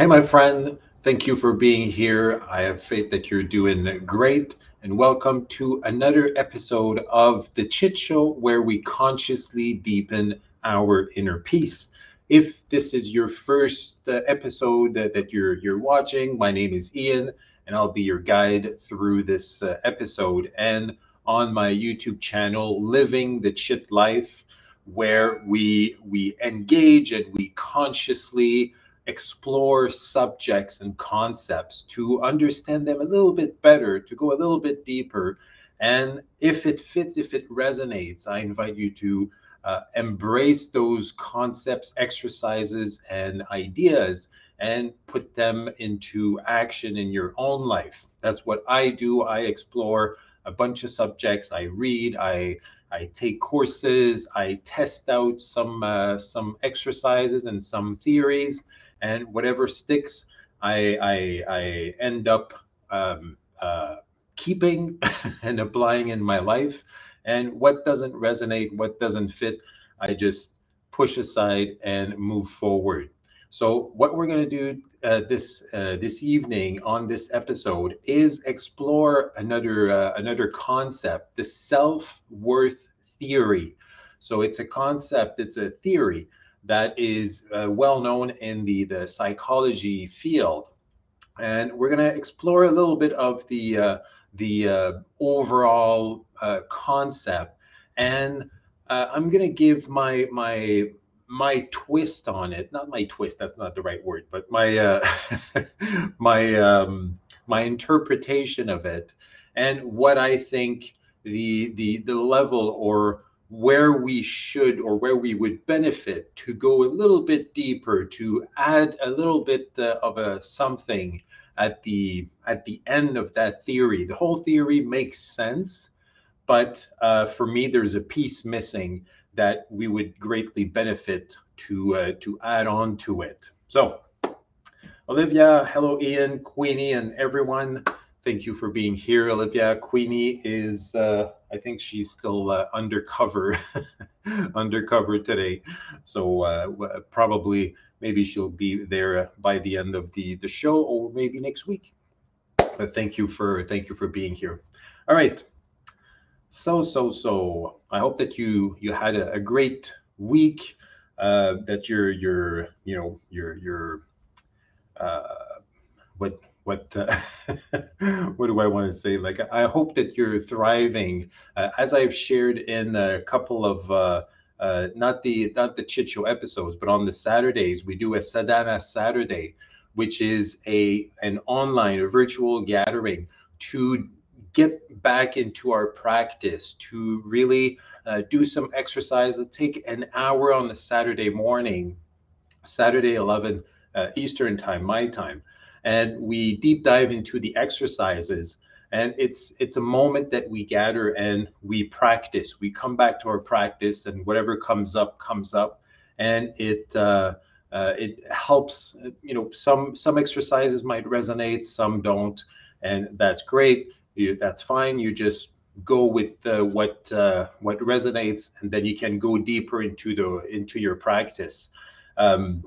Hey, my friend, thank you for being here. I have faith that you're doing great. And welcome to another episode of The Chit Show, where we consciously deepen our inner peace. If this is your first uh, episode that, you're, you're watching, my name is Ian, and I'll be your guide through this uh, episode. And on my YouTube channel, Living the Chit Life, where we we engage and we consciously explore subjects and concepts to understand them a little bit better, to go a little bit deeper. And if it fits, if it resonates, I invite you to uh, embrace those concepts, exercises, and ideas and put them into action in your own life. That's what I do. I explore a bunch of subjects. I read, I I take courses, I test out some uh, some exercises and some theories, and whatever sticks, I I, I end up um, uh, keeping and applying in my life. And what doesn't resonate, what doesn't fit, I just push aside and move forward. So what we're going to do uh, this uh, this evening on this episode is explore another uh, another concept, the self worth theory. So it's a concept, it's a theory that is uh, well known in the, the psychology field. And we're going to explore a little bit of the, uh, the uh, overall uh, concept. And uh, I'm going to give my, my, my twist on it. Not my twist, that's not the right word, but my, my, um, my interpretation of it and what I think the, the, the level or where we should or where we would benefit to go a little bit deeper to add a little bit uh, of a something at the at the end of that theory. The whole theory makes sense but uh, for me there's a piece missing that we would greatly benefit to uh, to add on to it. So olivia hello ian queenie and everyone thank you for being here, Olivia. Queenie is, uh, I think she's still uh, undercover, undercover today. So uh, probably, maybe she'll be there by the end of the the show, or maybe next week. But thank you for thank you for being here. All right. So so so. I hope that you you had a, a great week. Uh, that you're you're you know you're you're uh, what what uh, what do I want to say? Like I hope that you're thriving. Uh, as I've shared in a couple of uh, uh not the not the chit show episodes, but on the Saturdays we do a Sadhana Saturday, which is a an online a virtual gathering to get back into our practice to really uh, do some exercise. Let's take an hour on the Saturday morning, Saturday 11 uh, Eastern time, my time and we deep dive into the exercises. And it's it's a moment that we gather and we practice. We come back to our practice and whatever comes up comes up. And it uh, uh, it helps you know some some exercises might resonate some don't. And that's great. You, that's fine. You just go with uh, what uh, what resonates and then you can go deeper into the into your practice. Um,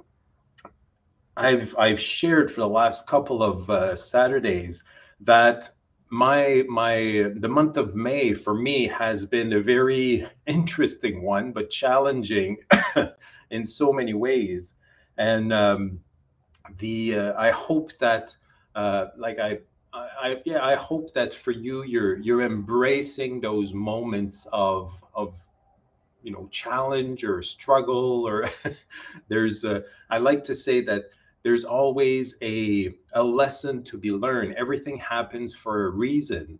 I've I've shared for the last couple of uh, Saturdays that my my the month of May for me has been a very interesting one, but challenging in so many ways. And um, the uh, I hope that uh, like I, I yeah I hope that for you you're you're embracing those moments of of you know challenge or struggle or there's a, I like to say that there's always a, a lesson to be learned. Everything happens for a reason,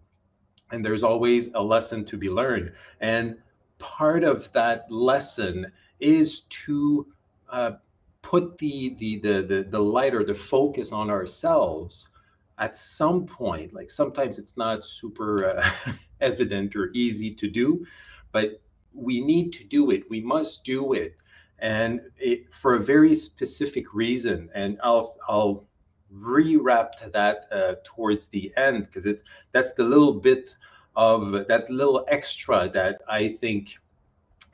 and there's always a lesson to be learned. And part of that lesson is to uh, put the, the, the, the, the light or the focus on ourselves at some point. Like sometimes it's not super uh, evident or easy to do, but we need to do it. We must do it and it, for a very specific reason. And I'll I'll rewrap to that uh, towards the end because it that's the little bit of that little extra that I think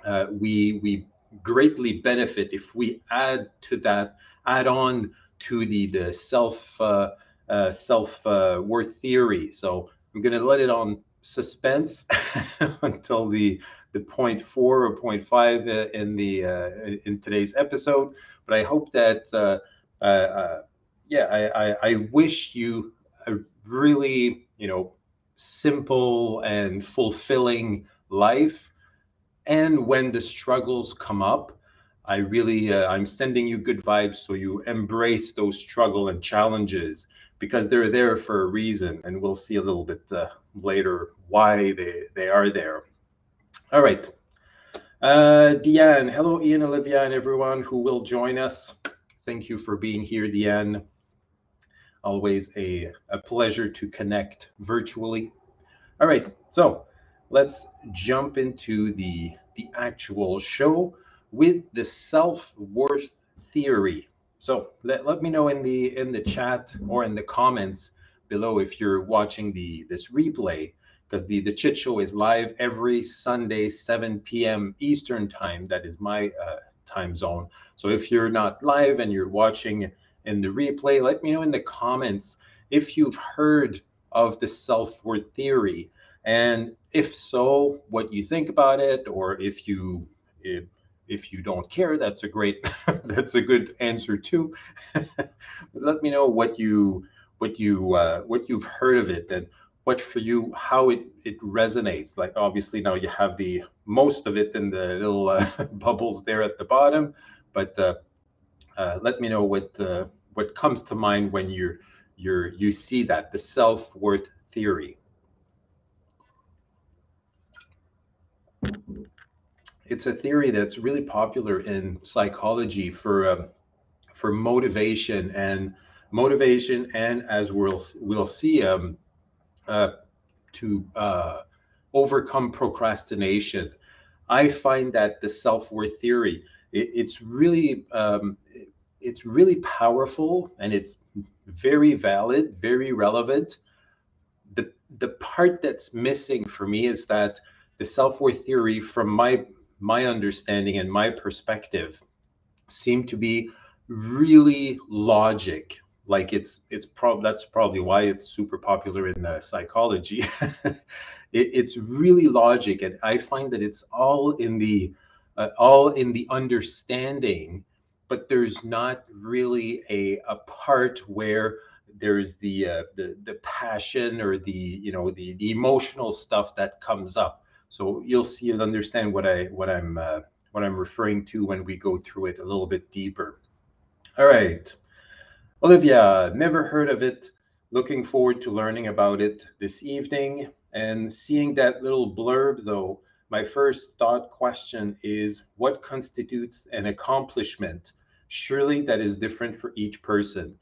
uh, we we greatly benefit if we add to that add on to the the self uh, uh, self uh, worth theory. So I'm to let it on suspense until the the point four or point five uh, in the uh, in today's episode. But I hope that uh, uh, yeah, I, I, I wish you a really you know simple and fulfilling life. And when the struggles come up, I really uh, I'm sending you good vibes so you embrace those struggle and challenges because they're there for a reason, and we'll see a little bit uh, later why they they are there. All right. Uh, Deanne, hello, Ian, Olivia, and everyone who will join us. Thank you for being here, Deanne. Always a, a pleasure to connect virtually. All right, so let's jump into the, the actual show with the self-worth theory. So let, let me know in the in the chat or in the comments below if you're watching the this replay because the the chit show is live every Sunday 7 p.m. Eastern time. That is my uh, time zone. So if you're not live and you're watching in the replay, let me know in the comments if you've heard of the self-worth theory and if so, what you think about it, or if you if, if you don't care, that's a great that's a good answer too. let me know what you what you uh, what you've heard of it and what for you how it it resonates. Like obviously now you have the most of it in the little uh, bubbles there at the bottom, but uh, uh, let me know what uh, what comes to mind when you're you're you see that the self worth theory. it's a theory that's really popular in psychology for um, for motivation and motivation and as we'll we'll see um, uh, to uh, overcome procrastination. I find that the self-worth theory it, it's really um, it's really powerful and it's very valid, very relevant. The the part that's missing for me is that the self-worth theory from my my understanding and my perspective seem to be really logic like it's it's prob that's probably why it's super popular in psychology. It, it's really logic and i find that it's all in the uh, all in the understanding but there's not really a, a part where there's the, uh, the the passion or the you know the, the emotional stuff that comes up. So you'll see and understand what I what I'm uh, what I'm referring to when we go through it a little bit deeper. All right, Olivia, never heard of it. Looking forward to learning about it this evening and seeing that little blurb though. My first thought question is what constitutes an accomplishment? Surely that is different for each person.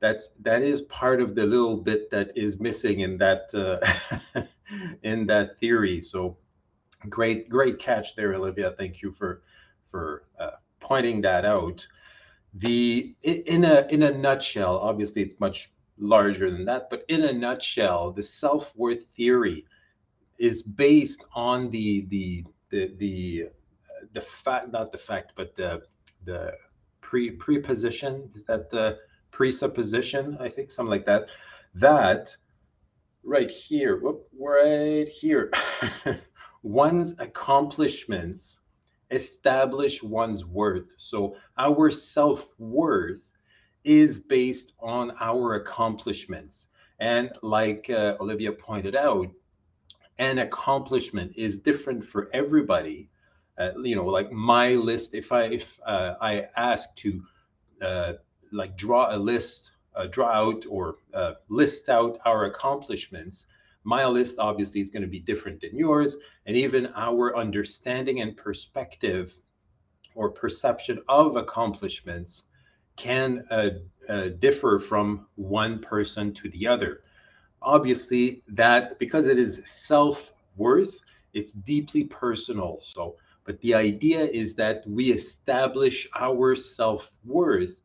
That's that is part of the little bit that is missing in that uh, in that theory. So Great, great catch there, Olivia. Thank you for for uh, pointing that out. The in a in a nutshell, obviously it's much larger than that, but in a nutshell, the self worth theory is based on the the the the uh, the fact, not the fact, but the the pre preposition is that the presupposition, I think, something like that. That right here, whoop, right here. one's accomplishments establish one's worth. So our self worth is based on our accomplishments. And like uh, Olivia pointed out, an accomplishment is different for everybody. Uh, you know, like my list, if I if uh, I ask to uh, like draw a list, uh, draw out or uh, list out our accomplishments, my list obviously is going to be different than yours. And even our understanding and perspective or perception of accomplishments can uh, uh, differ from one person to the other. Obviously, that because it is self worth, it's deeply personal. So, but the idea is that we establish our self worth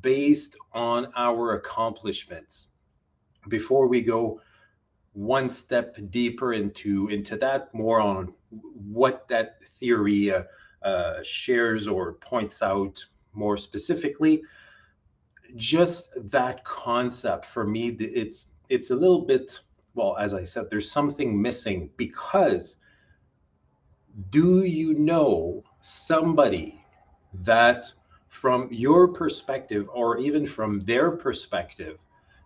based on our accomplishments. Before we go one step deeper into into that, more on what that theory uh, uh, shares or points out more specifically. just that concept for me, it's it's a little bit well, as I said, there's something missing because do you know somebody that from your perspective or even from their perspective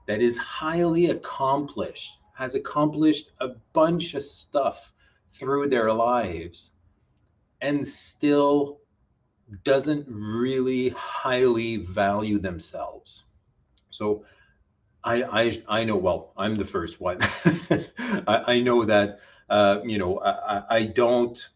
that is highly accomplished has accomplished a bunch of stuff through their lives and still doesn't really highly value themselves. So I I, I know well I'm the first one. I, I, know that uh, you know I, I don't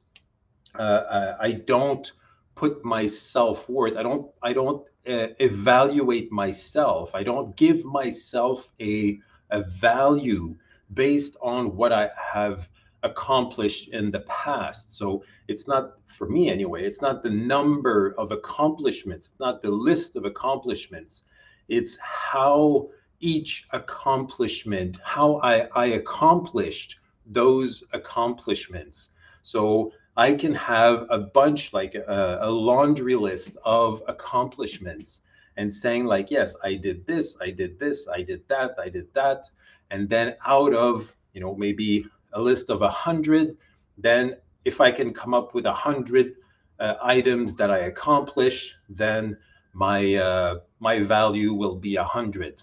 uh, I don't put my self worth. I don't I don't uh, evaluate myself. I don't give myself a a value based on what I have accomplished in the past. So it's not for me anyway, it's not the number of accomplishments, not the list of accomplishments. It's how each accomplishment, how I, I accomplished those accomplishments. So I can have a bunch, like a, a laundry list of accomplishments and saying, like, yes, I did this, I did this, I did that, I did that. And then out of, you know, maybe a list of a hundred, then if I can come up with a hundred uh, items that I accomplish, then my uh, my value will be a hundred.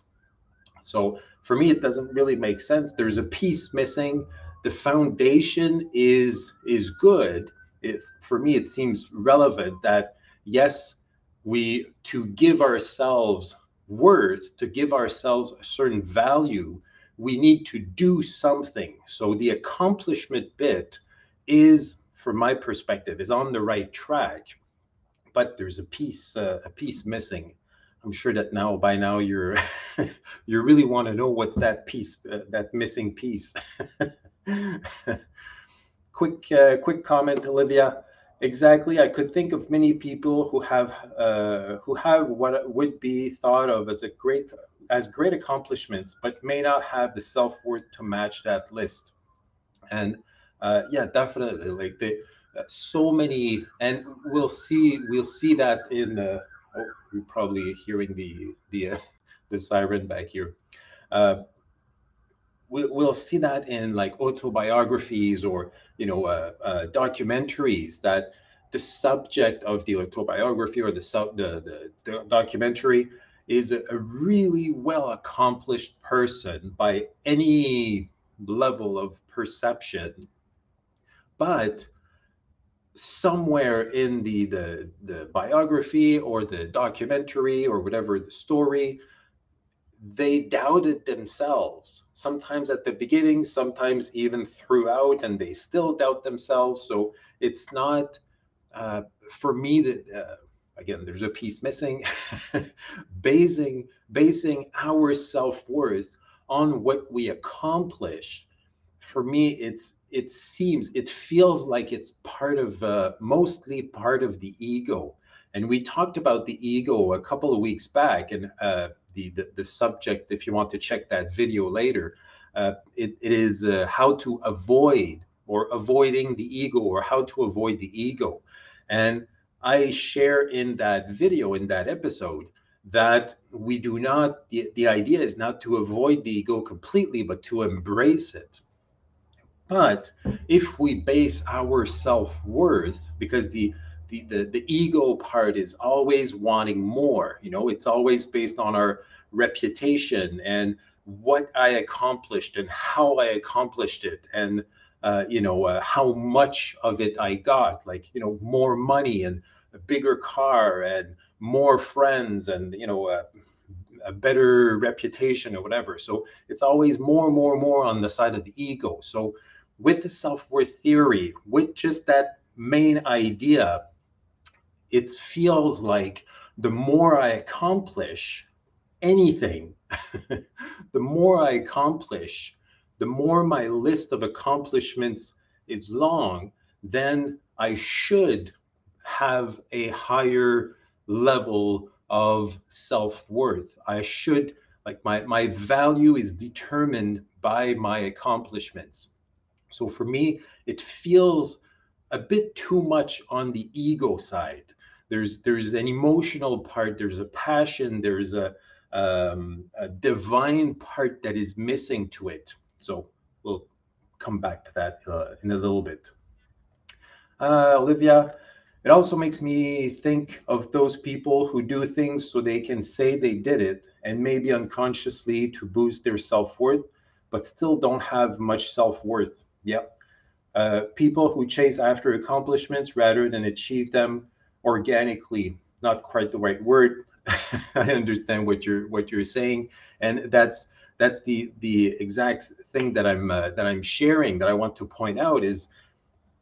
So for me, it doesn't really make sense. There's a piece missing. The foundation is is good. It, for me, it seems relevant that yes, we to give ourselves worth, to give ourselves a certain value, we need to do something. So the accomplishment bit is, from my perspective, is on the right track, but there's a piece uh, a piece missing. I'm sure that now by now you're you really want to know what's that piece uh, that missing piece. quick uh, quick comment, Olivia. Exactly, I could think of many people who have uh, who have what would be thought of as a great as great accomplishments, but may not have the self worth to match that list. And uh, yeah, definitely, like the uh, so many, and we'll see we'll see that in the. Oh, you're probably hearing the the uh, the siren back here. Uh, we, we'll see that in like autobiographies or you know uh, uh, documentaries that the subject of the autobiography or the sub the, the, the documentary is a, really well accomplished person by any level of perception but somewhere in the, the the biography or the documentary or whatever the story they doubted themselves sometimes at the beginning sometimes even throughout and they still doubt themselves. So it's not uh, for me that uh, again there's a piece missing. Basing basing our self-worth on what we accomplish for me it's it seems it feels like it's part of uh, mostly part of the ego. And we talked about the ego a couple of weeks back and uh, the, the, the subject if you want to check that video later uh, it, it is uh, how to avoid or avoiding the ego or how to avoid the ego. And I share in that video, in that episode, that we do not, the, the idea is not to avoid the ego completely, but to embrace it. But if we base our self worth, because the, the, the, the ego part is always wanting more, you know, it's always based on our reputation and what I accomplished and how I accomplished it. And uh, you know, uh, how much of it I got, like, you know, more money and a bigger car and more friends and, you know, uh, a better reputation or whatever. So it's always more, more, more on the side of the ego. So with the self worth theory, with just that main idea, it feels like the more I accomplish anything, the more I accomplish, the more my list of accomplishments is long, then I should have a higher level of self-worth. I should like my my value is determined by my accomplishments. So for me, it feels a bit too much on the ego side. There's there's an emotional part, there's a passion, there's a um, a divine part that is missing to it. So we'll come back to that uh, in a little bit. Uh, Olivia, it also makes me think of those people who do things so they can say they did it and maybe unconsciously to boost their self worth, but still don't have much self worth. Yep. Uh, people who chase after accomplishments rather than achieve them organically. Not quite the right word. I understand what you're what you're saying, and that's that's the the exact thing that I'm uh, that I'm sharing that I want to point out is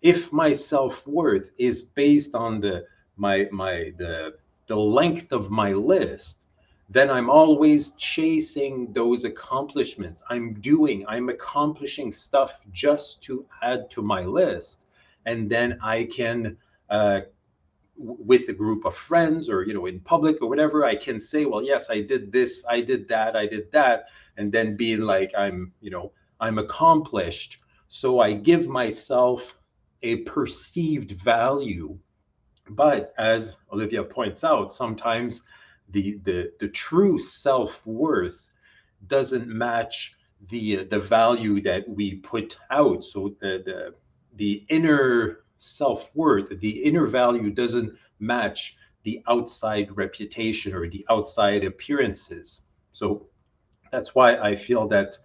if my self-worth is based on the my my the the length of my list then i'm always chasing those accomplishments. I'm doing i'm accomplishing stuff just to add to my list. And then i can uh, with a group of friends or you know in public or whatever i can say well yes i did this i did that i did that and then being like i'm you know i'm accomplished so i give myself a perceived value. But as Olivia points out, sometimes the the, the true self-worth doesn't match the the value that we put out. So the the the inner self-worth, the inner value doesn't match the outside reputation or the outside appearances. So that's why I feel that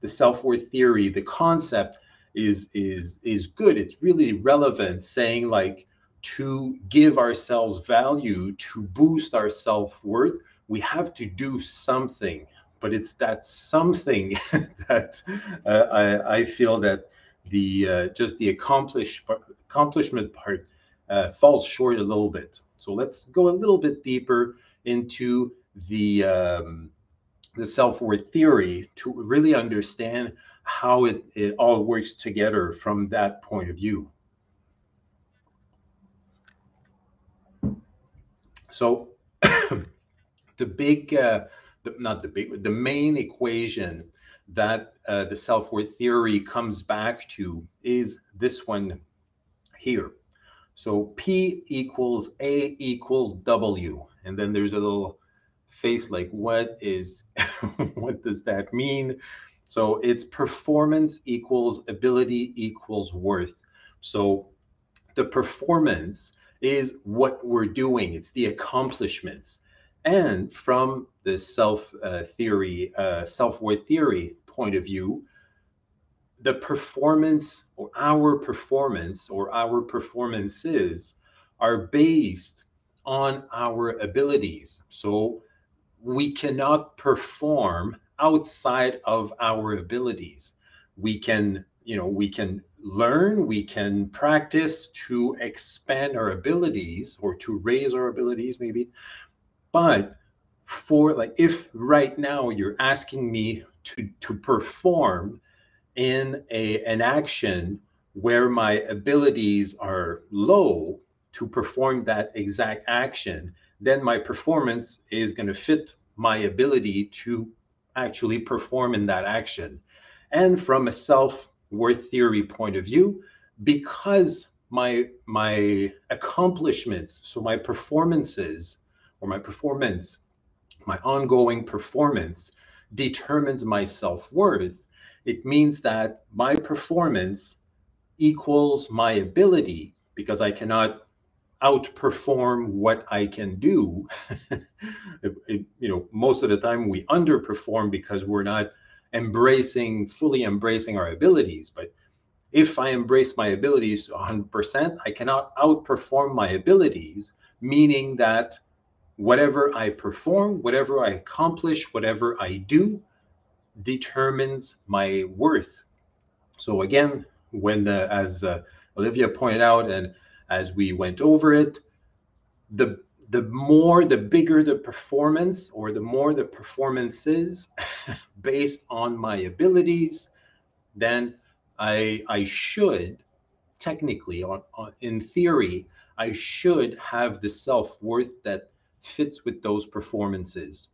the self-worth theory, the concept is is is good it's really relevant saying like to give ourselves value to boost our self-worth we have to do something but it's that something that uh, I, I feel that the uh, just the accomplish, accomplishment part uh, falls short a little bit so let's go a little bit deeper into the um, the self-worth theory to really understand how it, it all works together from that point of view. So the big, uh, the, not the big, the main equation that uh, the self-worth theory comes back to is this one here. So P equals A equals W. And then there's a little face like, what is, what does that mean? So it's performance equals ability equals worth. So the performance is what we're doing, it's the accomplishments. And from the self uh, theory, uh, self worth theory point of view, the performance or our performance or our performances are based on our abilities. So we cannot perform outside of our abilities. We can, you know, we can learn, we can practice to expand our abilities or to raise our abilities, maybe. But for like, if right now you're asking me to to perform in a an action where my abilities are low to perform that exact action, then my performance is going to fit my ability to actually perform in that action. And from a self-worth theory point of view, because my my accomplishments, so my performances or my performance, my ongoing performance determines my self-worth, it means that my performance equals my ability because I cannot outperform what I can do. it, it, you know, most of the time we underperform because we're not embracing, fully embracing our abilities. But if I embrace my abilities to 100%, I cannot outperform my abilities, meaning that whatever I perform, whatever I accomplish, whatever I do determines my worth. So again, when as uh, Olivia pointed out, and as we went over it, the the more the bigger the performance or the more the performance is based on my abilities, then I I should technically on, on in theory I should have the self-worth that fits with those performances.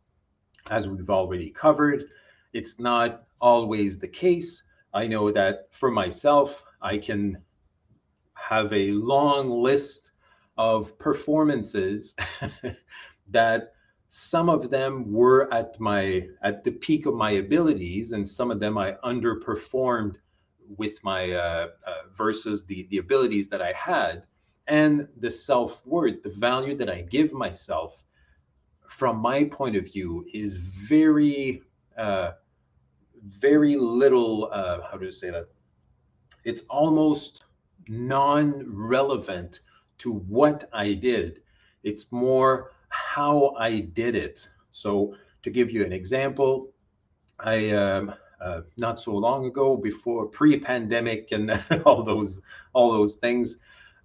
As we've already covered, it's not always the case. I know that for myself, I can have a long list of performances that some of them were at my at the peak of my abilities and some of them i underperformed with my uh, uh, versus the the abilities that i had and the self-worth the value that i give myself from my point of view is very uh, very little uh, how do you say that it's almost non-relevant to what i did it's more how I did it. So to give you an example, I um, uh, not so long ago, before pre-pandemic and all those all those things,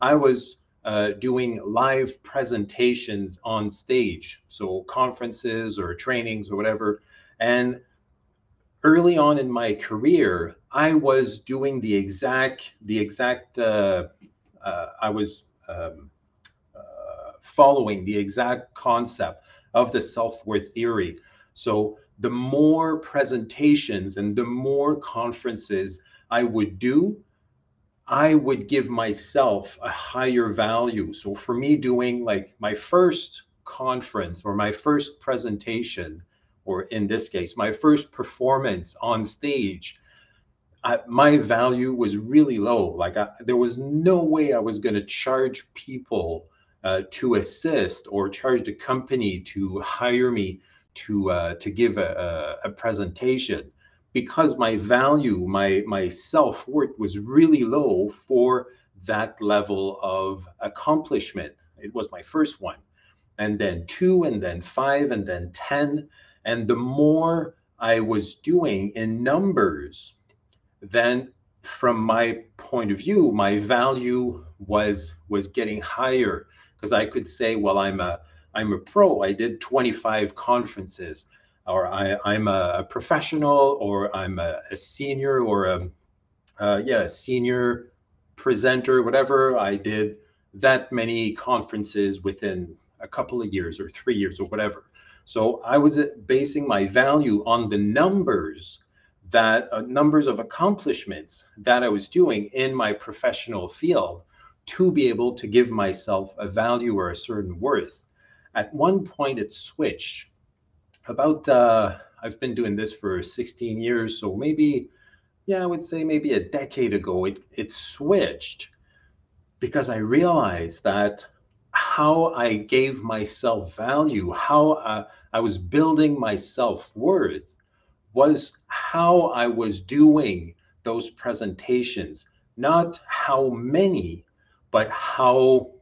I was uh, doing live presentations on stage, so conferences or trainings or whatever. And early on in my career, I was doing the exact the exact. Uh, uh I was um, following the exact concept of the self-worth theory. So the more presentations and the more conferences I would do, I would give myself a higher value. So for me doing like my first conference or my first presentation, or in this case, my first performance on stage, I, my value was really low. Like I, there was no way I was going to charge people uh, to assist or charge the company to hire me to uh, to give a, a, a, presentation because my value, my my self worth was really low for that level of accomplishment. It was my first one, and then two, and then five, and then ten, and the more I was doing in numbers, then from my point of view, my value was was getting higher because I could say, well, I'm a I'm a pro. I did 25 conferences, or I, I'm a, professional, or I'm a, a senior, or a uh, yeah, senior presenter, whatever. I did that many conferences within a couple of years, or three years, or whatever. So I was basing my value on the numbers that uh, numbers of accomplishments that I was doing in my professional field to be able to give myself a value or a certain worth. At one point, it switched. About, uh, I've been doing this for 16 years, so maybe, yeah, I would say maybe a decade ago, it, it switched because I realized that how I gave myself value, how uh, I was building my self worth was how I was doing those presentations, not how many but how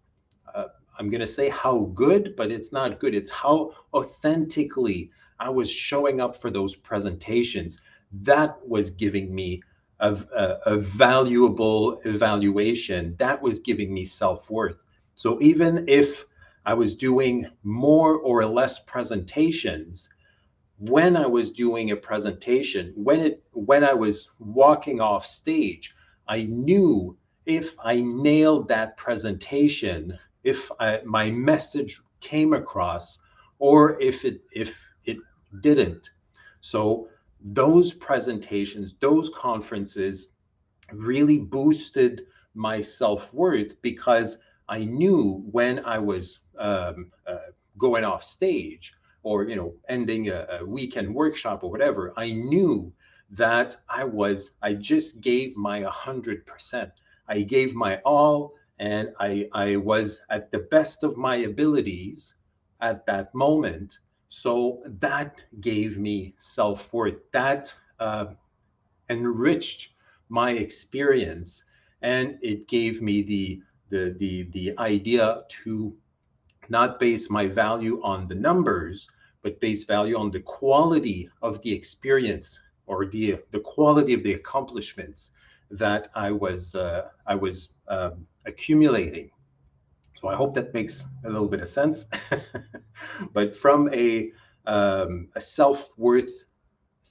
I'm going to say how good, but it's not good. It's how authentically I was showing up for those presentations. That was giving me a, a, a valuable evaluation. That was giving me self worth. So even if I was doing more or less presentations, when I was doing a presentation, when it when I was walking off stage, I knew if I nailed that presentation, if I, my message came across, or if it if it didn't. So those presentations, those conferences really boosted my self-worth because I knew when I was um, uh, going off stage or you know ending a, a weekend workshop or whatever, I knew that I was I just gave my a hundred percent. I gave my all and I, I was at the best of my abilities at that moment. So that gave me self worth. That uh, enriched my experience, and it gave me the the the the idea to not base my value on the numbers, but base value on the quality of the experience or the the quality of the accomplishments that I was uh, I was um, accumulating. So I hope that makes a little bit of sense. but from a um, a self worth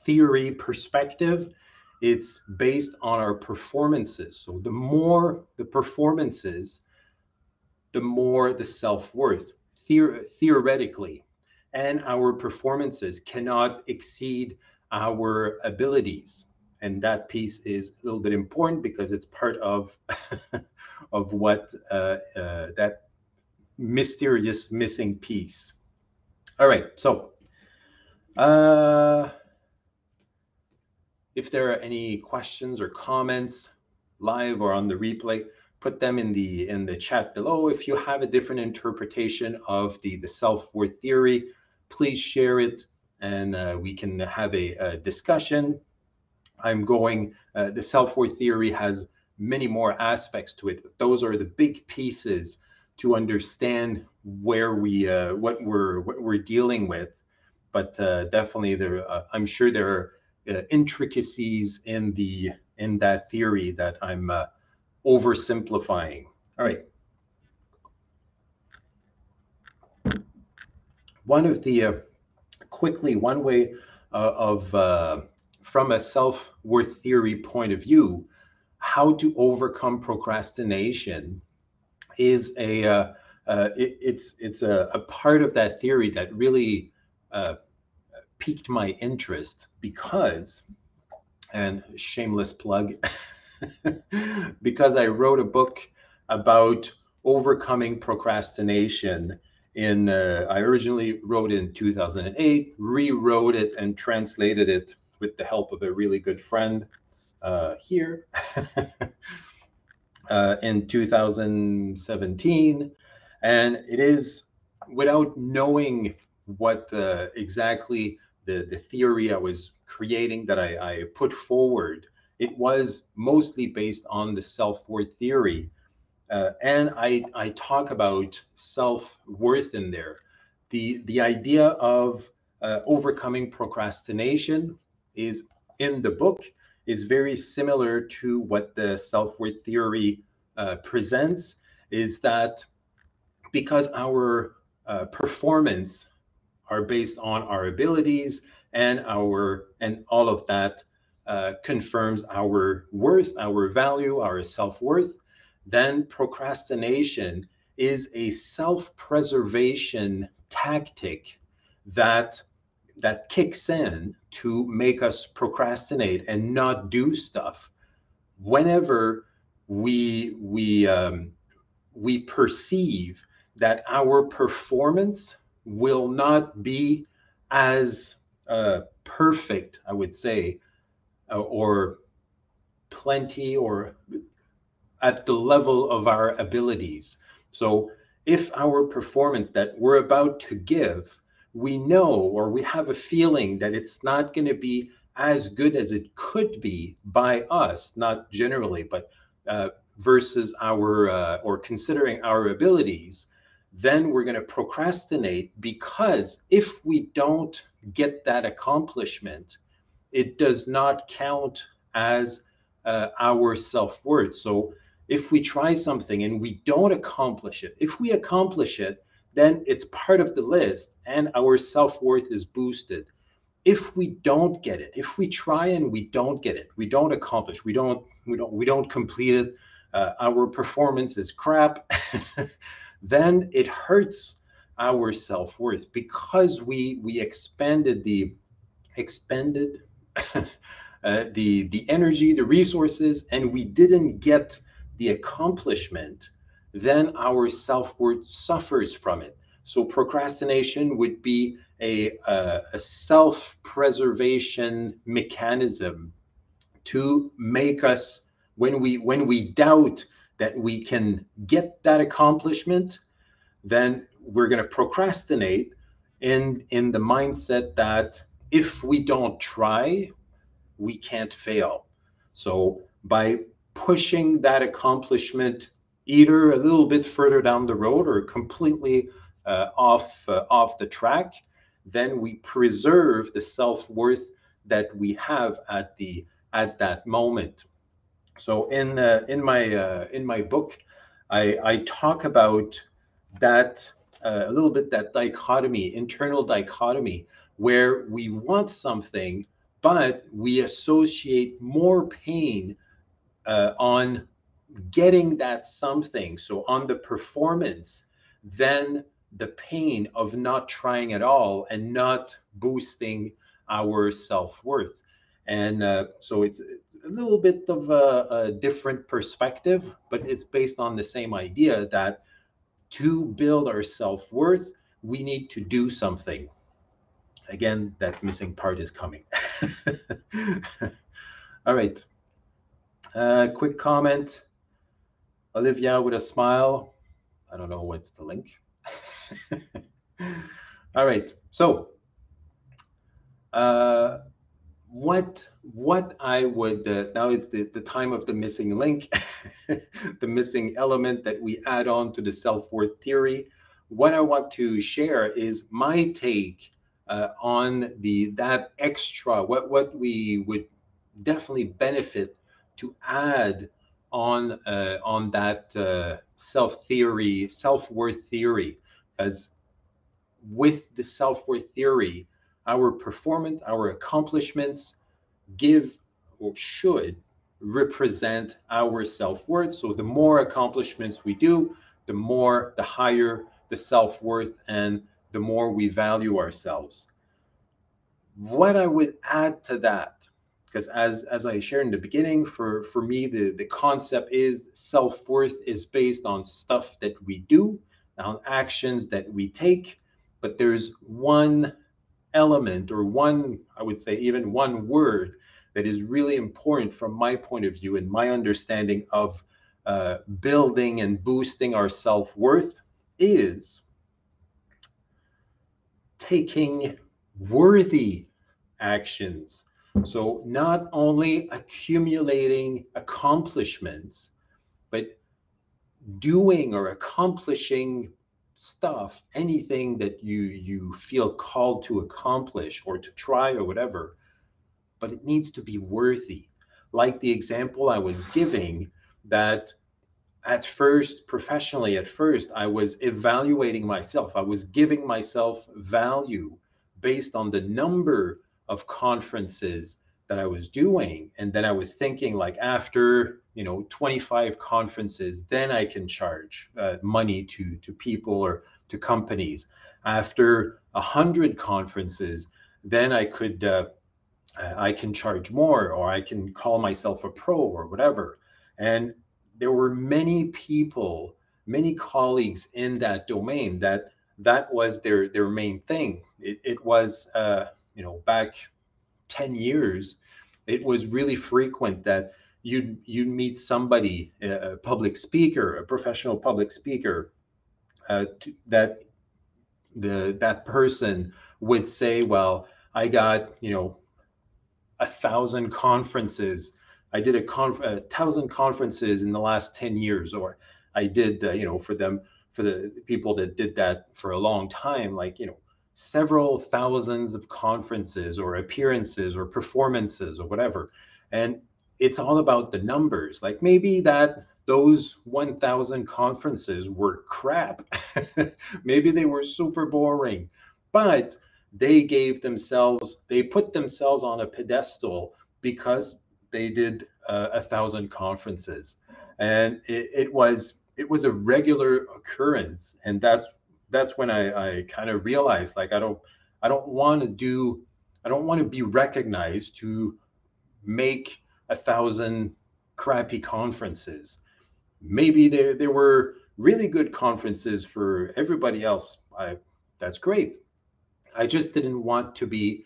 theory perspective, it's based on our performances. So the more the performances, the more the self worth Theor- theoretically, and our performances cannot exceed our abilities and that piece is a little bit important because it's part of of what uh, uh, that mysterious missing piece. All right. So, uh, if there are any questions or comments live or on the replay, put them in the in the chat below. If you have a different interpretation of the the self worth theory, please share it, and uh, we can have a, a discussion. I'm going. Uh, the self worth theory has many more aspects to it. But those are the big pieces to understand where we uh, what we're what we're dealing with. But uh, definitely, there uh, I'm sure there are uh, intricacies in the in that theory that I'm uh, oversimplifying. All right. One of the quickly one way of from a self worth theory point of view how to overcome procrastination is a uh, uh, it, it's it's a, a, part of that theory that really uh, piqued my interest because and shameless plug because I wrote a book about overcoming procrastination in uh, I originally wrote in 2008 rewrote it and translated it with the help of a really good friend uh, here uh, in 2017. And it is without knowing what the, exactly the, the theory I was creating that I, I put forward, it was mostly based on the self worth theory. Uh, and I, I talk about self worth in there. The, the idea of uh, overcoming procrastination is in the book is very similar to what the self-worth theory uh, presents is that because our uh, performance are based on our abilities and our and all of that uh, confirms our worth our value our self-worth then procrastination is a self-preservation tactic that that kicks in to make us procrastinate and not do stuff. Whenever we we um, we perceive that our performance will not be as uh, perfect i would say uh, or plenty or at the level of our abilities. So if our performance that we're about to give we know or we have a feeling that it's not going to be as good as it could be by us, not generally, but uh, versus our uh, or considering our abilities, then we're going to procrastinate because if we don't get that accomplishment, it does not count as uh, our self worth. So if we try something and we don't accomplish it, if we accomplish it, then it's part of the list and our self-worth is boosted. If we don't get it if we try and we don't get it we don't accomplish we don't we don't we don't complete it uh, our performance is crap then it hurts our self-worth because we we expended the expended uh, the the energy the resources and we didn't get the accomplishment then our self worth suffers from it. So procrastination would be a, a, a self preservation mechanism to make us when we when we doubt that we can get that accomplishment then we're going to procrastinate in in the mindset that if we don't try we can't fail so by pushing that accomplishment either a little bit further down the road or completely uh, off uh, off the track, then we preserve the self worth that we have at the at that moment. So in uh, in my uh, in my book, I, I talk about that uh, a little bit that dichotomy, internal dichotomy, where we want something, but we associate more pain uh, on getting that something, so on the performance, then the pain of not trying at all and not boosting our self worth. And uh, so it's, it's, a little bit of a, a different perspective, but it's based on the same idea that to build our self worth, we need to do something. Again, that missing part is coming. All right. Uh, quick comment. Olivia with a smile. I don't know what's the link. All right. So, uh, what what I would uh, now it's the, the time of the missing link, the missing element that we add on to the self-worth theory. What I want to share is my take uh, on the that extra what what we would definitely benefit to add on uh, on that uh, self theory self-worth theory. As with the self-worth theory our performance our accomplishments give or should represent our self-worth. So the more accomplishments we do the more the higher the self-worth and the more we value ourselves. What i would add to that because as as i shared in the beginning for for me the the concept is self-worth is based on stuff that we do on actions that we take but there's one element or one i would say even one word that is really important from my point of view and my understanding of uh, building and boosting our self-worth is taking worthy actions so not only accumulating accomplishments, but doing or accomplishing stuff, anything that you you feel called to accomplish or to try or whatever, but it needs to be worthy. Like the example I was giving that at first professionally at first I was evaluating myself. I was giving myself value based on the number of conferences that I was doing. And then I was thinking like after, you know, 25 conferences, then I can charge uh, money to, to people or to companies. After a hundred conferences, then I could, uh, I can charge more or I can call myself a pro or whatever. And there were many people, many colleagues in that domain that that was their their main thing. It, it was uh, you know, back 10 years, it was really frequent that you'd you'd meet somebody, a public speaker, a professional public speaker, uh, that the that person would say, "Well, I got you know a thousand conferences. I did a, conf- a thousand conferences in the last ten years, or I did uh, you know for them for the people that did that for a long time, like you know several thousands of conferences or appearances or performances or whatever. And it's all about the numbers. Like maybe that those 1000 conferences were crap. maybe they were super boring, but they gave themselves, they put themselves on a pedestal because they did uh, a thousand conferences. And it, it was it was a regular occurrence and that's that's when I, I kind of realized like I don't I don't want to do I don't want to be recognized to make a thousand crappy conferences. Maybe there there were really good conferences for everybody else. I that's great. I just didn't want to be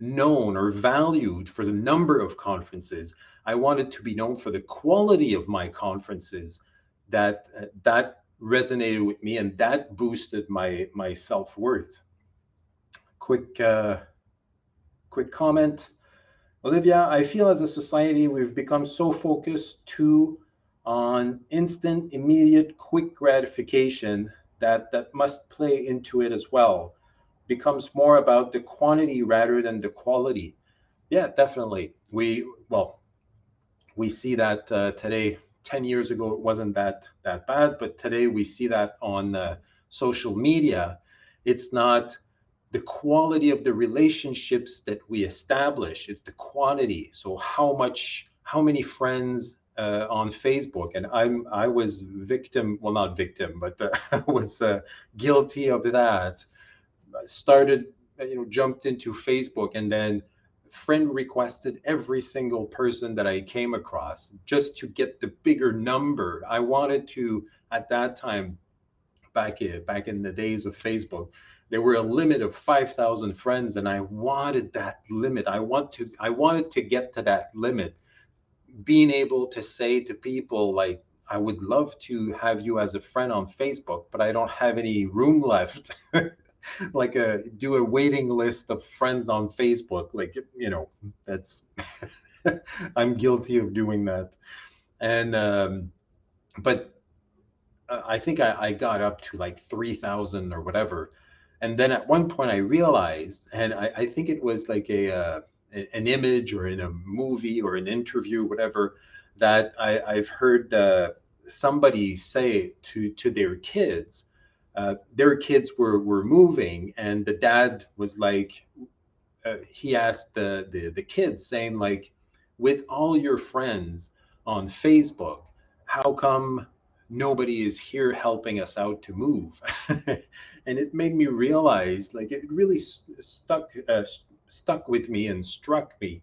known or valued for the number of conferences. I wanted to be known for the quality of my conferences that that resonated with me and that boosted my my self-worth. Quick uh, quick comment. Olivia i feel as a society we've become so focused too on instant immediate quick gratification that that must play into it as well. Becomes more about the quantity rather than the quality. Yeah definitely. We well we see that uh, today 10 years ago it wasn't that that bad but today we see that on uh, social media. It's not the quality of the relationships that we establish it's the quantity. So how much how many friends uh, on facebook and i'm i was victim well not victim but uh, i was uh, guilty of that. Started you know jumped into facebook and then friend requested every single person that I came across just to get the bigger number. I wanted to, at that time, back in back in the days of Facebook, there were a limit of 5,000 friends, and I wanted that limit. I want to I wanted to get to that limit, being able to say to people like, I would love to have you as a friend on Facebook, but I don't have any room left. like a do a waiting list of friends on Facebook. Like you know, that's I'm guilty of doing that. And um, but uh, I think I, I got up to like three thousand or whatever. And then at one point I realized, and I, I think it was like a uh, an image or in a movie or an interview, whatever, that I, I've heard uh, somebody say to to their kids. Uh, their kids were were moving, and the dad was like, uh, he asked the, the the kids, saying like, with all your friends on Facebook, how come nobody is here helping us out to move? and it made me realize, like, it really st- stuck uh, stuck with me and struck me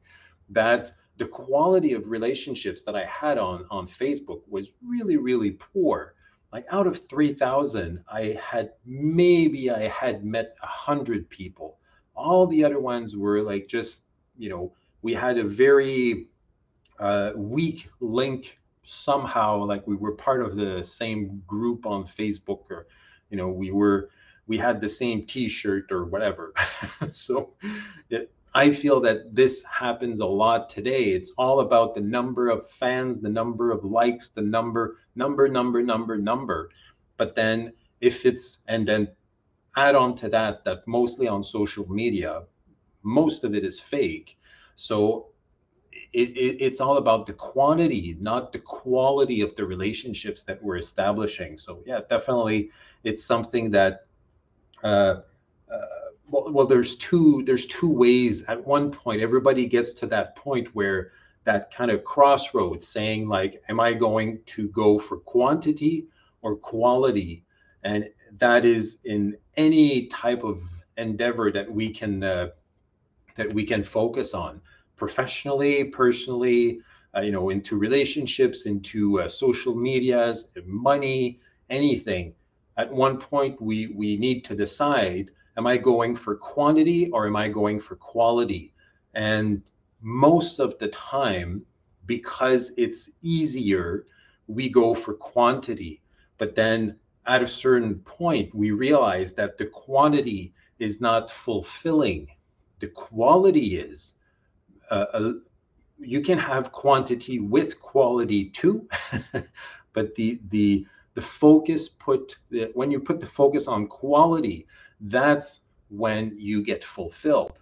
that the quality of relationships that I had on on Facebook was really really poor. Like out of 3,000, I had maybe I had met a hundred people. All the other ones were like just you know we had a very uh, weak link somehow like we were part of the same group on facebook or you know we were we had the same t-shirt or whatever so it, i feel that this happens a lot today it's all about the number of fans the number of likes the number number number number number but then if it's and then add on to that that mostly on social media most of it is fake so it, it, it's all about the quantity, not the quality of the relationships that we're establishing. So yeah, definitely, it's something that. Uh, uh, well, well, there's two there's two ways. At one point, everybody gets to that point where that kind of crossroads, saying like, "Am I going to go for quantity or quality?" And that is in any type of endeavor that we can uh, that we can focus on professionally, personally, uh, you know, into relationships, into uh, social medias, money, anything. At one point, we we need to decide: Am I going for quantity or am I going for quality? And most of the time, because it's easier, we go for quantity. But then at a certain point, we realize that the quantity is not fulfilling. The quality is uh, you can have quantity with quality too, but the the the focus put the, when you put the focus on quality, that's when you get fulfilled,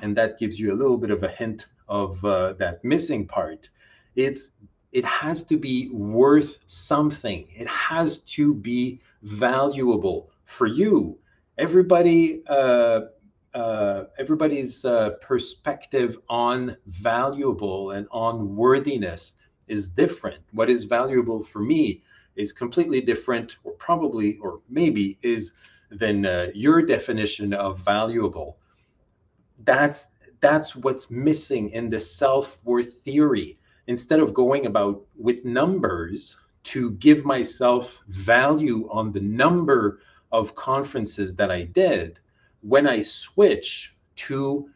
and that gives you a little bit of a hint of uh, that missing part. It's it has to be worth something. It has to be valuable for you. Everybody uh, uh, everybody's uh, perspective on valuable and on worthiness is different. What is valuable for me is completely different, or probably, or maybe, is than uh, your definition of valuable. That's that's what's missing in the self-worth theory. Instead of going about with numbers to give myself value on the number of conferences that I did, when I switch to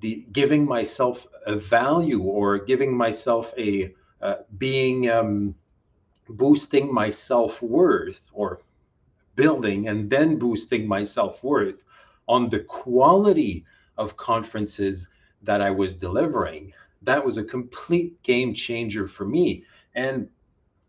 the giving myself a value or giving myself a uh, being um, boosting my self worth or building and then boosting my self worth on the quality of conferences that I was delivering. That was a complete game changer for me. And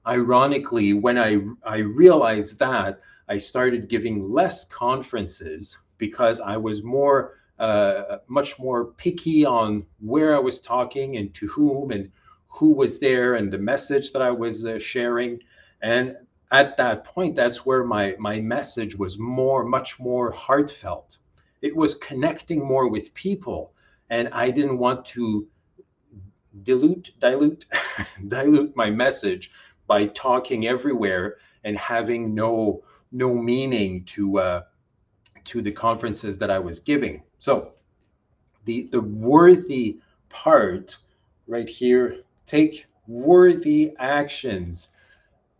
ironically, when I, I realized that, I started giving less conferences because I was more, uh, much more picky on where I was talking and to whom and who was there and the message that I was uh, sharing. And at that point, that's where my my message was more, much more heartfelt. It was connecting more with people, and I didn't want to dilute, dilute, dilute my message by talking everywhere and having no no meaning to uh, to the conferences that I was giving. So the the worthy part right here, take worthy actions.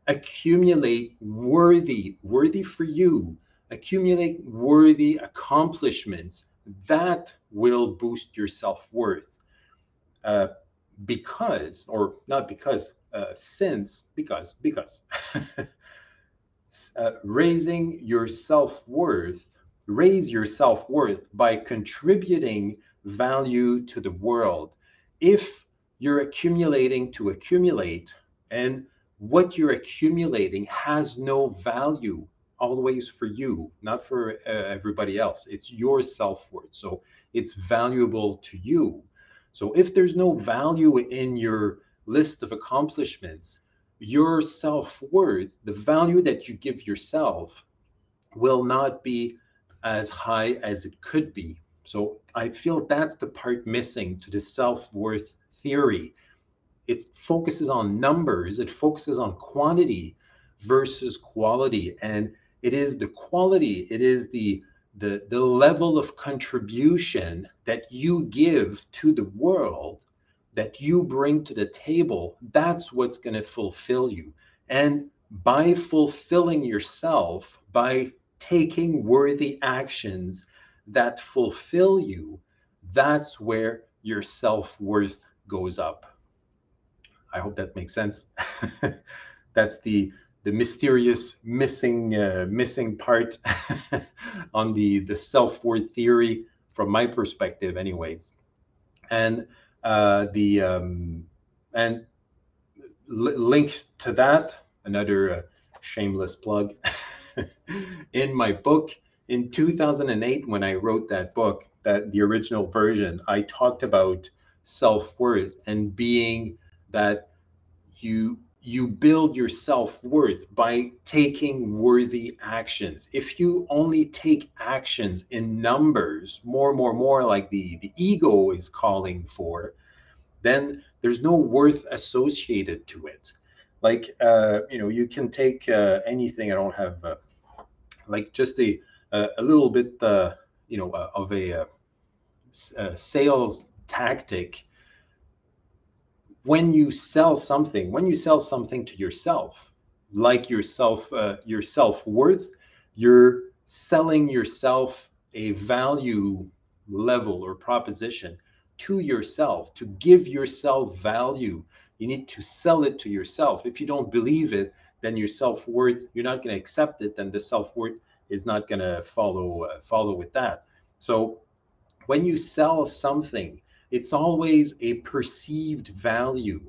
Accumulate worthy, worthy for you, accumulate worthy accomplishments that will boost your self worth. Uh, because, or not because, uh, since, because, because uh, raising your self worth, raise your self worth by contributing value to the world. If you're accumulating to accumulate and what you're accumulating has no value always for you, not for uh, everybody else. It's your self worth. So it's valuable to you. So if there's no value in your list of accomplishments, your self worth, the value that you give yourself, will not be as high as it could be. So I feel that's the part missing to the self worth theory. It focuses on numbers, it focuses on quantity versus quality. And it is the quality, it is the the, the level of contribution that you give to the world that you bring to the table. That's what's going to fulfill you. And by fulfilling yourself by taking worthy actions that fulfill you that's where your self-worth goes up i hope that makes sense. That's the the mysterious missing uh, missing part on the the self worth theory from my perspective anyway. And uh, the um, and link to that another uh, shameless plug in my book in 2008 when i wrote that book that the original version i talked about self-worth and being that you you build your self worth by taking worthy actions. If you only take actions in numbers, more, more, more like the, the ego is calling for, then there's no worth associated to it. Like, uh, you know, you can take uh, anything. I don't have, uh, like, just a, a little bit, uh, you know, uh, of a, a uh, sales tactic when you sell something, when you sell something to yourself, like yourself, uh, your self worth, you're selling yourself a value level or proposition to yourself to give yourself value. You need to sell it to yourself. If you don't believe it, then your self worth, you're not going to accept it. Then the self worth is not going to follow uh, follow with that. So when you sell something, it's always a perceived value.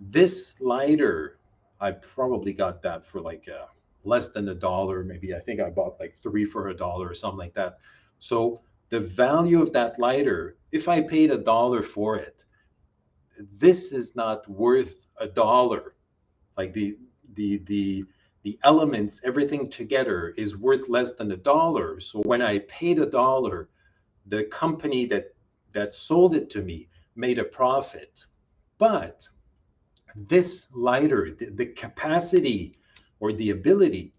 This lighter, I probably got that for like uh, less than a dollar. Maybe I think I bought like three for a dollar or something like that. So the value of that lighter, if I paid a dollar for it, this is not worth a dollar. Like the the the the elements, everything together is worth less than a dollar. So when I paid a dollar, the company that that sold it to me made a profit. But this lighter, the, the capacity or the ability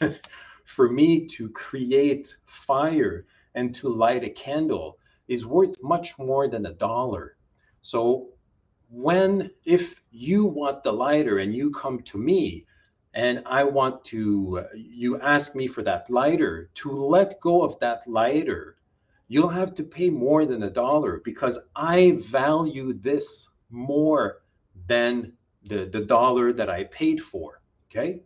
for me to create fire and to light a candle is worth much more than a dollar. So when if you want the lighter and you come to me and I want to uh, you ask me for that lighter to let go of that lighter you'll have to pay more than a dollar because I value this more than the, the dollar that I paid for. Okay.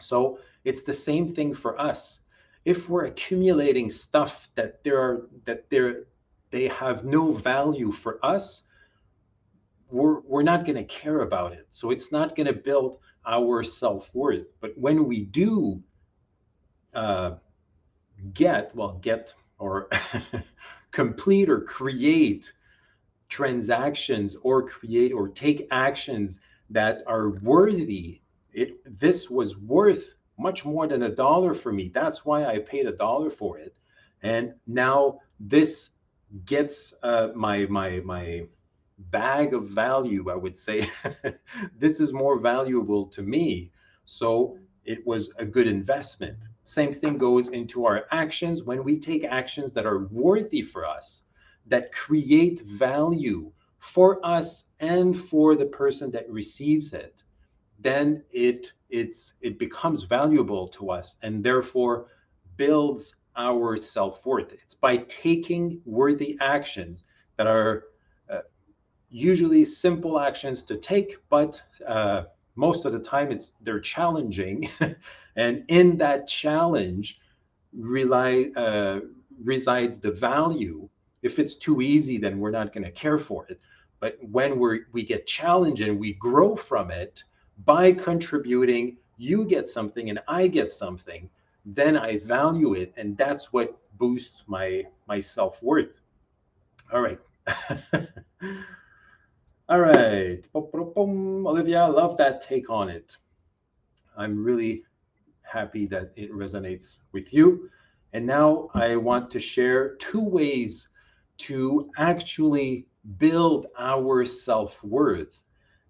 So it's the same thing for us. If we're accumulating stuff that there are that there they have no value for us, we're we're not going to care about it. So it's not going to build our self-worth. But when we do uh, get, well, get or complete or create transactions or create or take actions that are worthy. It this was worth much more than a dollar for me. That's why i paid a dollar for it. And now this gets uh, my my my bag of value i would say. This is more valuable to me. So it was a good investment same thing goes into our actions. When we take actions that are worthy for us, that create value for us and for the person that receives it, then it it's it becomes valuable to us and therefore builds our self-worth it's by taking worthy actions that are uh, usually simple actions to take but uh, most of the time it's they're challenging and in that challenge rely, uh, resides the value if it's too easy then we're not going to care for it but when we we get challenged and we grow from it by contributing, you get something and I get something, then I value it. And that's what boosts my my self-worth. All right. All right. Olivia, I love that take on it. I'm really happy that it resonates with you. And now I want to share two ways to actually build our self-worth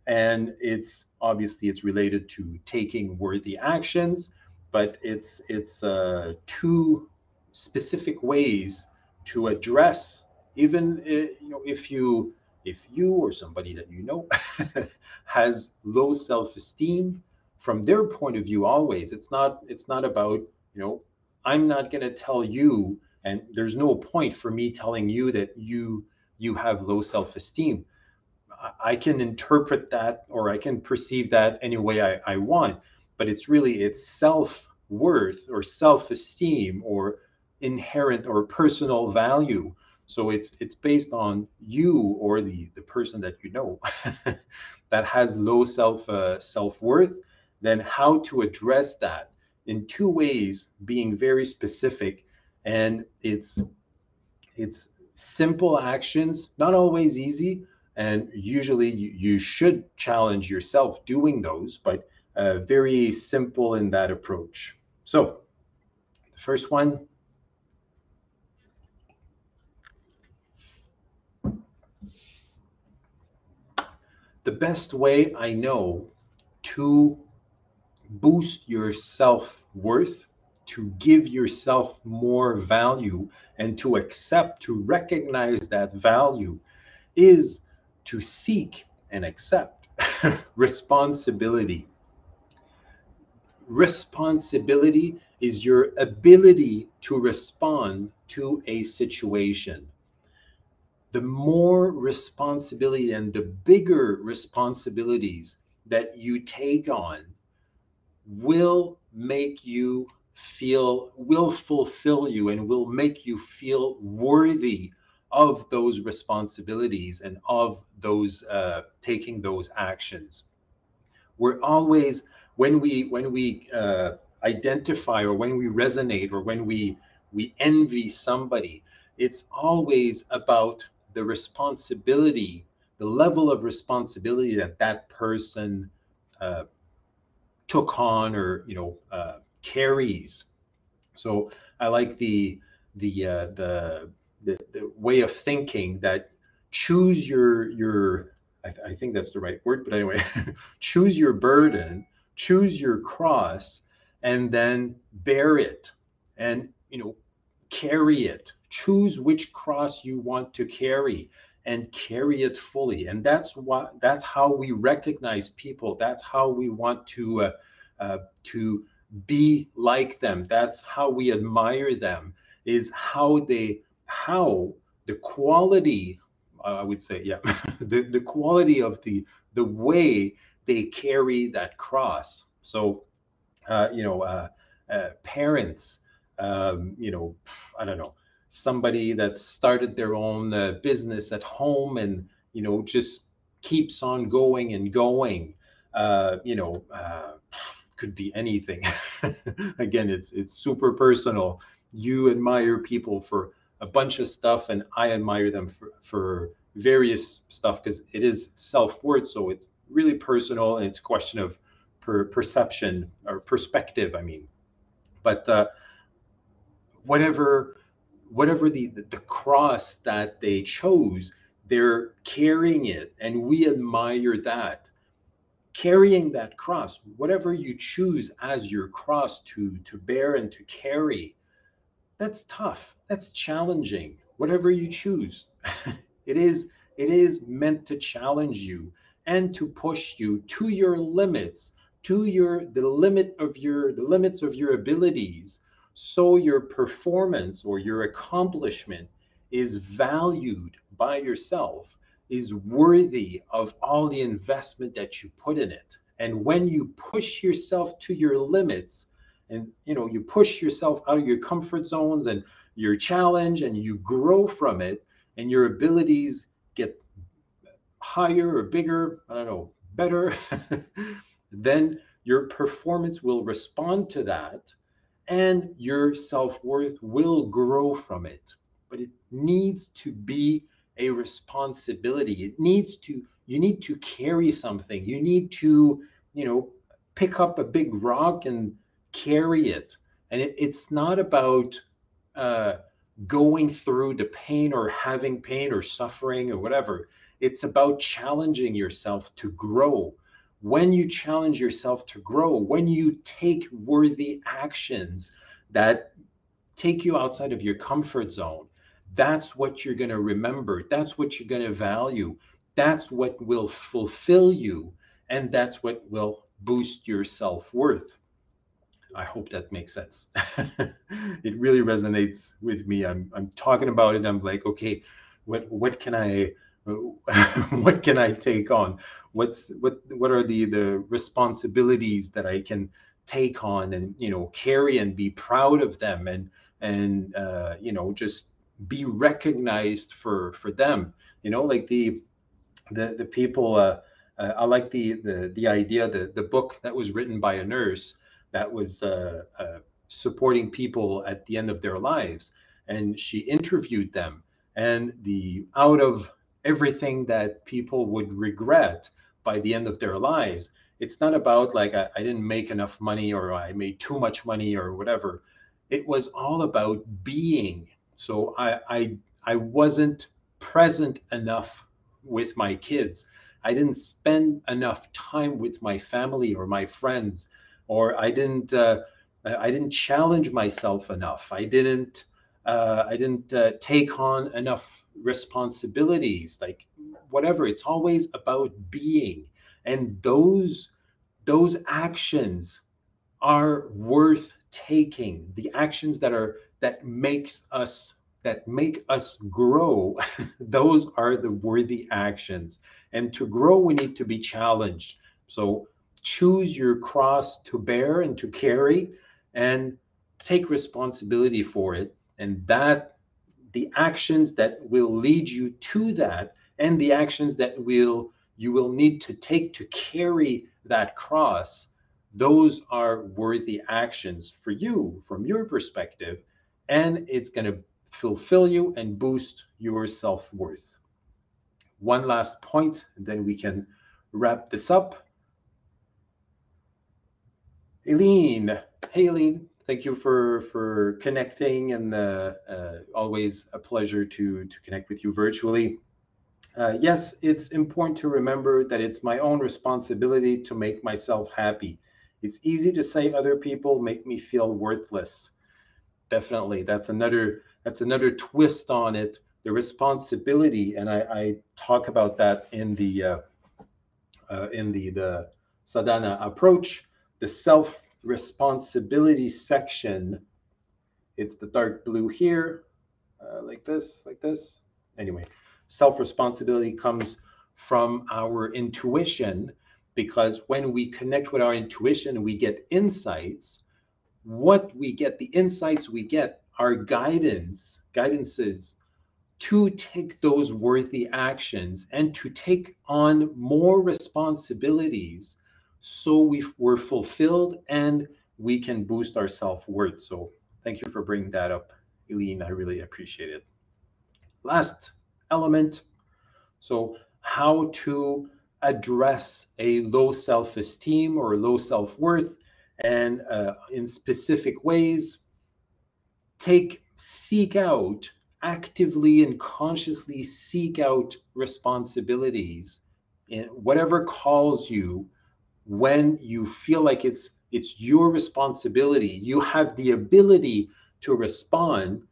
and it's obviously it's related to taking worthy actions but it's it's uh, two specific ways to address even uh, you know if you if you or somebody that you know has low self-esteem from their point of view always it's not it's not about you know i'm not going to tell you and there's no point for me telling you that you you have low self-esteem. I can interpret that or i can perceive that any way i, I want but it's really it's self-worth or self-esteem or inherent or personal value. So it's it's based on you or the the person that you know that has low self uh, self-worth then how to address that in two ways being very specific and it's it's simple actions, not always easy. And usually you, you should challenge yourself doing those, but uh, very simple in that approach. So, the first one the best way I know to boost your self worth to give yourself more value and to accept, to recognize that value is to seek and accept responsibility. Responsibility is your ability to respond to a situation. The more responsibility and the bigger responsibilities that you take on will make you feel will fulfill you and will make you feel worthy of those responsibilities and of those uh, taking those actions. We're always when we when we uh, identify or when we resonate or when we we envy somebody it's always about the responsibility the level of responsibility that that person uh, took on or you know uh, carries. So I like the the uh, the, the the way of thinking that choose your your I, th- I think that's the right word, but anyway, choose your burden, choose your cross, and then bear it, and you know carry it. Choose which cross you want to carry and carry it fully and that's what that's how we recognize people that's how we want to uh, uh, to be like them. That's how we admire them, is how they, how the quality, uh, I would say, yeah, the, the quality of the, the way they carry that cross. So, uh, you know, uh, uh, parents, um, you know, I don't know, somebody that started their own uh, business at home and, you know, just keeps on going and going, uh, you know, uh, could be anything. Again, it's it's super personal. You admire people for a bunch of stuff, and I admire them for, for various stuff because it is self-worth. So it's really personal, and it's a question of per perception or perspective. I mean, but uh, whatever whatever the, the the cross that they chose, they're carrying it, and we admire that carrying that cross, whatever you choose as your cross to, to bear and to carry, that's tough. That's challenging. Whatever you choose, it is it is meant to challenge you and to push you to your limits to your the limit of your the limits of your abilities so your performance or your accomplishment is valued by yourself is worthy of all the investment that you put in it. And when you push yourself to your limits and you know you push yourself out of your comfort zones and your challenge and you grow from it and your abilities get higher or bigger i don't know better then your performance will respond to that and your self-worth will grow from it. But it needs to be a responsibility. It needs to you need to carry something. You need to you know pick up a big rock and carry it. And it, it's not about uh, going through the pain or having pain or suffering or whatever. It's about challenging yourself to grow when you challenge yourself to grow when you take worthy actions that take you outside of your comfort zone that's what you're going to remember that's what you're going to value that's what will fulfill you and that's what will boost your self-worth. I hope that makes sense. It really resonates with me. I'm i'm talking about it. I'm like okay what what can i what can i take on? What's what what are the the responsibilities that i can take on and you know carry and be proud of them and and uh, you know just be recognized for for them? You know like the the the people uh, uh, i like the the the idea the the book that was written by a nurse that was uh, uh, supporting people at the end of their lives. And she interviewed them. And the out of everything that people would regret by the end of their lives it's not about like I, I didn't make enough money or i made too much money or whatever it was all about being so I, I I wasn't present enough with my kids. I didn't spend enough time with my family or my friends, or I didn't uh, I didn't challenge myself enough. I didn't uh, I didn't uh, take on enough responsibilities. Like whatever, it's always about being, and those those actions are worth taking. The actions that are that makes us that make us grow those are the worthy actions and to grow we need to be challenged so choose your cross to bear and to carry and take responsibility for it and that the actions that will lead you to that and the actions that will you will need to take to carry that cross those are worthy actions for you from your perspective and it's going to fulfill you and boost your self worth. One last point, then we can wrap this up. Eileen, hey thank you for for connecting and uh, uh, always a pleasure to to connect with you virtually. Uh, yes, it's important to remember that it's my own responsibility to make myself happy. It's easy to say other people make me feel worthless definitely that's another that's another twist on it the responsibility and i, I talk about that in the uh, uh, in the the sadhana approach the self responsibility section. It's the dark blue here uh, like this like this. Anyway self responsibility comes from our intuition because when we connect with our intuition we get insights what we get, the insights we get are guidance, guidances to take those worthy actions and to take on more responsibilities so we, we're fulfilled and we can boost our self-worth. So thank you for bringing that up, Eileen. I really appreciate it. Last element. So how to address a low self-esteem or low self-worth and uh, in specific ways take seek out actively and consciously seek out responsibilities in whatever calls you when you feel like it's it's your responsibility you have the ability to respond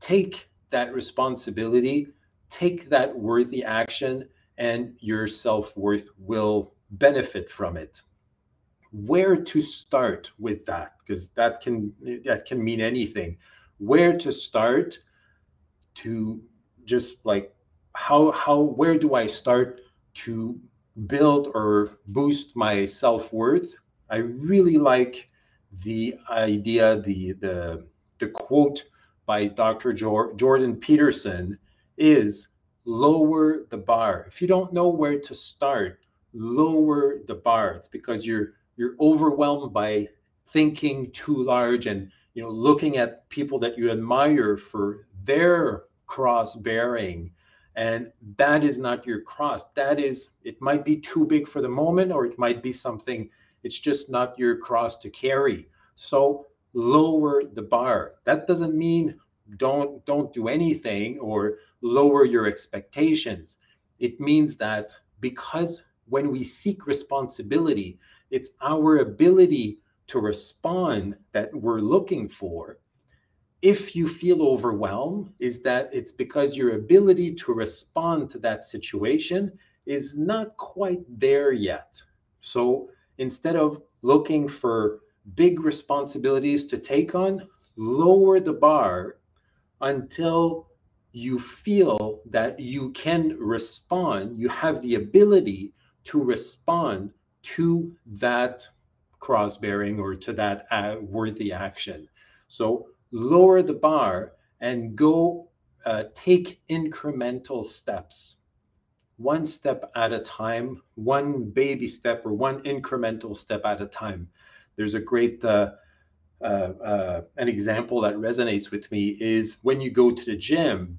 take that responsibility take that worthy action and your self-worth will benefit from it. Where to start with that? Because that can that can mean anything. Where to start to just like how how where do i start to build or boost my self-worth. I really like the idea the the the quote by dr jordan peterson is lower the bar. If you don't know where to start lower the bar. It's because you're you're overwhelmed by thinking too large and you know looking at people that you admire for their cross bearing and that is not your cross. That is it might be too big for the moment or it might be something it's just not your cross to carry. So lower the bar. That doesn't mean don't don't do anything or lower your expectations. It means that because when we seek responsibility it's our ability to respond that we're looking for. If you feel overwhelmed, is that it's because your ability to respond to that situation is not quite there yet. So instead of looking for big responsibilities to take on, lower the bar until you feel that you can respond, you have the ability to respond to that cross bearing or to that uh, worthy action. So lower the bar and go uh, take incremental steps, one step at a time, one baby step or one incremental step at a time. There's a great uh, uh, uh an example that resonates with me is when you go to the gym,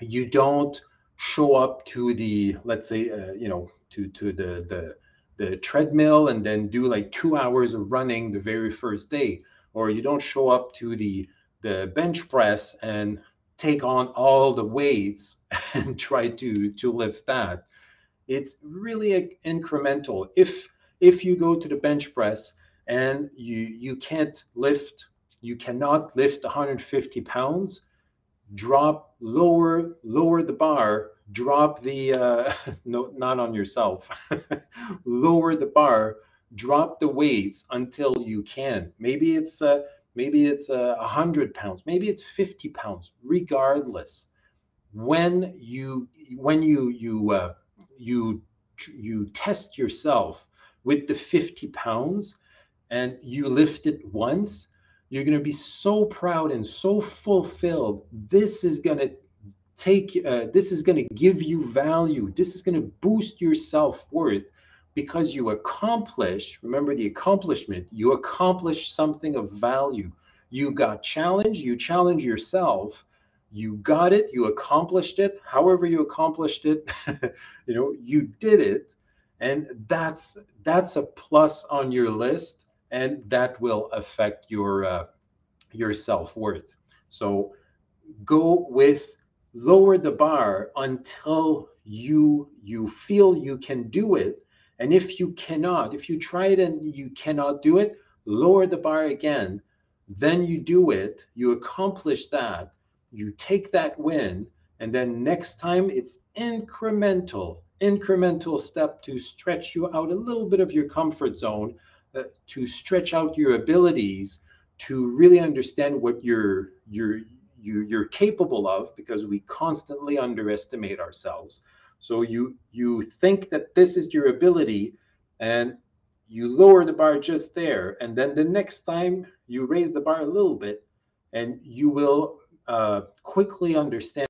you don't show up to the let's say uh, you know to to the the the treadmill and then do like two hours of running the very first day or you don't show up to the the bench press and take on all the weights and try to to lift that. It's really incremental. If if you go to the bench press and you you can't lift you cannot lift 150 pounds drop lower lower the bar drop the uh, no not on yourself lower the bar drop the weights until you can. Maybe it's uh, maybe it's a hundred pounds maybe it's 50 pounds regardless. When you when you you uh, you you test yourself with the 50 pounds and you lift it once you're going to be so proud and so fulfilled. This is going to take uh, this is going to give you value. This is going to boost your self-worth because you accomplished remember the accomplishment you accomplished something of value. You got challenged you challenge yourself. You got it you accomplished it however you accomplished it you know you did it and that's that's a plus on your list and that will affect your uh, your self-worth. So go with lower the bar until you you feel you can do it and if you cannot if you try it and you cannot do it lower the bar again. Then you do it you accomplish that you take that win and then next time it's incremental incremental step to stretch you out a little bit of your comfort zone uh, to stretch out your abilities to really understand what you're you're you're capable of because we constantly underestimate ourselves so you you think that this is your ability and you lower the bar just there. And then the next time you raise the bar a little bit and you will uh, quickly understand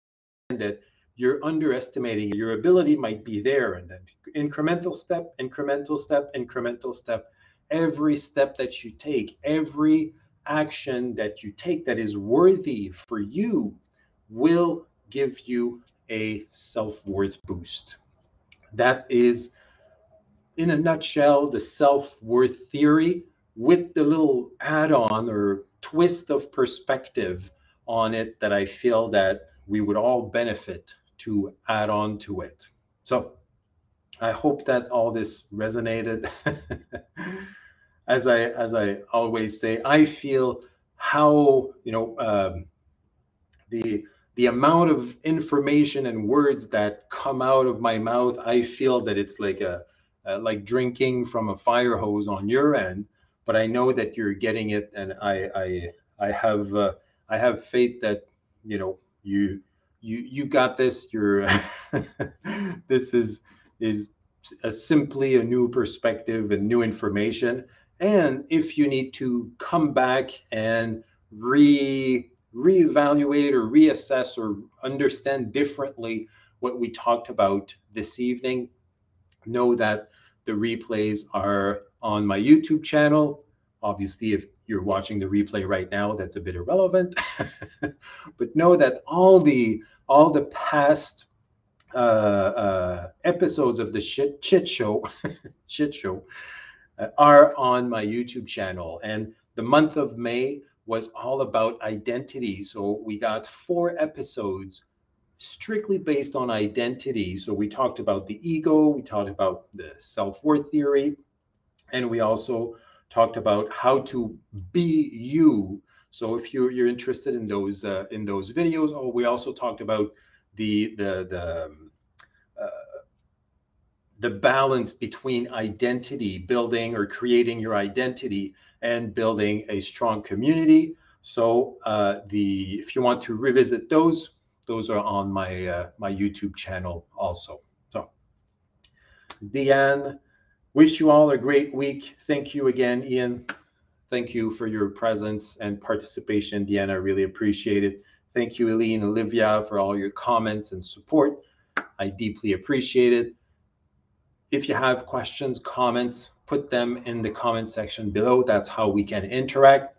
that you're underestimating your ability might be there and then incremental step incremental step incremental step. Every step that you take every action that you take that is worthy for you will give you a self worth boost. That is, in a nutshell, the self worth theory with the little add on or twist of perspective on it that I feel that we would all benefit to add on to it. So I hope that all this resonated. as I as I always say, I feel how you know um, the the amount of information and words that come out of my mouth. I feel that it's like a uh, like drinking from a fire hose on your end, but I know that you're getting it, and I I I have uh, I have faith that you know you you you got this. You're this is is a simply a new perspective and new information. And if you need to come back and re reevaluate or reassess or understand differently what we talked about this evening, know that the replays are on my YouTube channel. Obviously, if you're watching the replay right now, that's a bit irrelevant. but know that all the all the past uh, uh, episodes of the shit, chit show, shit show, uh, are on my YouTube channel. And the month of May was all about identity. So we got four episodes strictly based on identity. So we talked about the ego, we talked about the self worth theory, and we also talked about how to be you. So if you're you're interested in those uh, in those videos, oh, we also talked about the the the um, uh, the balance between identity building or creating your identity and building a strong community. So uh, the if you want to revisit those, those are on my uh, my YouTube channel also. So Deanne, wish you all a great week. Thank you again, Ian. Thank you for your presence and participation, Deanne. I really appreciate it. Thank you, Eileen, Olivia, for all your comments and support. I deeply appreciate it. If you have questions, comments, put them in the comment section below. That's how we can interact.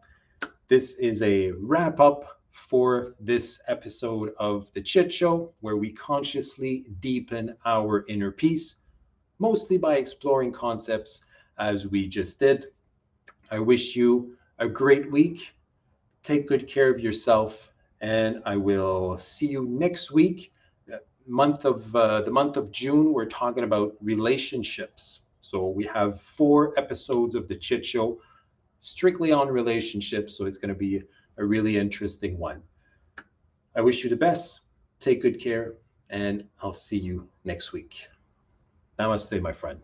This is a wrap up for this episode of The Chit Show, where we consciously deepen our inner peace, mostly by exploring concepts as we just did. I wish you a great week. Take good care of yourself, and I will see you next week. Month of uh, the month of June, we're talking about relationships. So we have four episodes of the Chit Show strictly on relationships. So it's going to be a really interesting one. I wish you the best. Take good care, and I'll see you next week. Namaste, my friend.